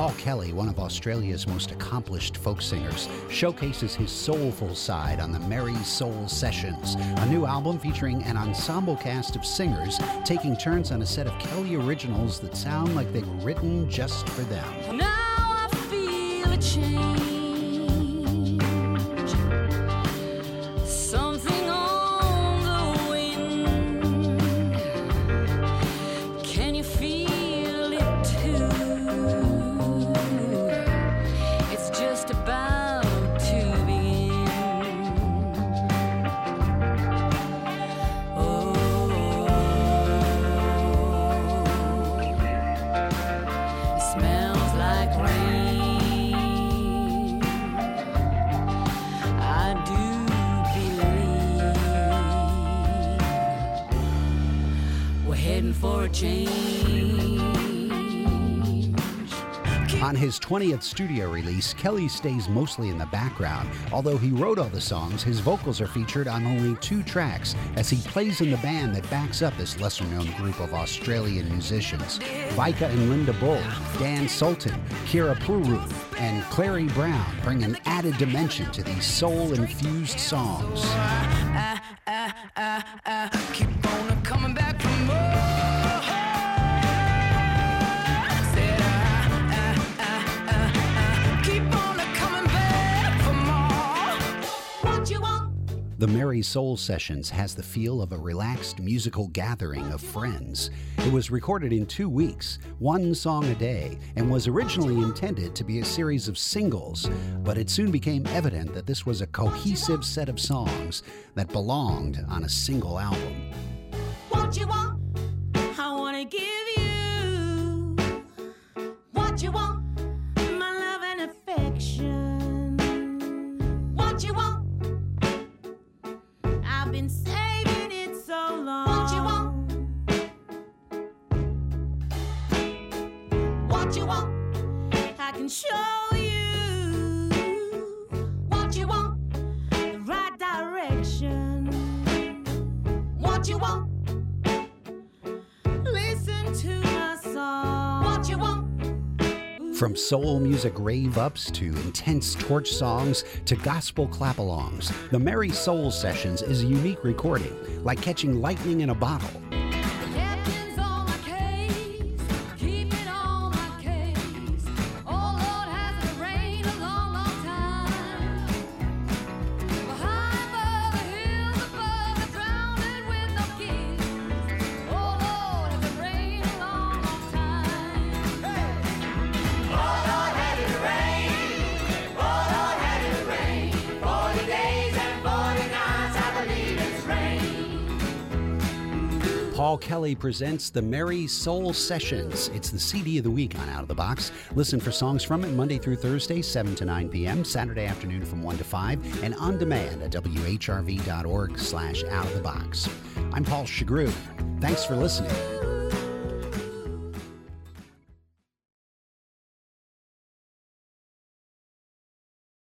Paul Kelly, one of Australia's most accomplished folk singers, showcases his soulful side on the Merri Soul Sessions, a new album featuring an ensemble cast of singers taking turns on a set of Kelly originals that sound like they were written just for them. Now I feel a change. Believe for a change. On his 20th studio release, Kelly stays mostly in the background. Although he wrote all the songs, his vocals are featured on only two tracks as he plays in the band that backs up this lesser known group of Australian musicians. Vika and Linda Bull, Dan Sultan, Kira Puru, and Clairy Browne bring an added dimension to these soul infused songs. Uh, uh, uh, keep on coming back The Merri Soul Sessions has the feel of a relaxed musical gathering of friends. It was recorded in two weeks, one song a day, and was originally intended to be a series of singles, but it soon became evident that this was a cohesive set of songs that belonged on a single album. What you want? I wanna give you what you want. I've been saving it so long. What you want? What you want? I can show you what you want. The right direction. What you want? Listen to my song. What you want? From soul music rave ups to intense torch songs to gospel clap alongs, the Merri Soul Sessions is a unique recording, like catching lightning in a bottle. Paul Kelly presents the Merri Soul Sessions. It's the CD of the week on Out of the Box. Listen for songs from it Monday through Thursday, 7 to 9 p.m., Saturday afternoon from 1 to 5, and on demand at whrv.org slash out of the box. I'm Paul Shagru. Thanks for listening.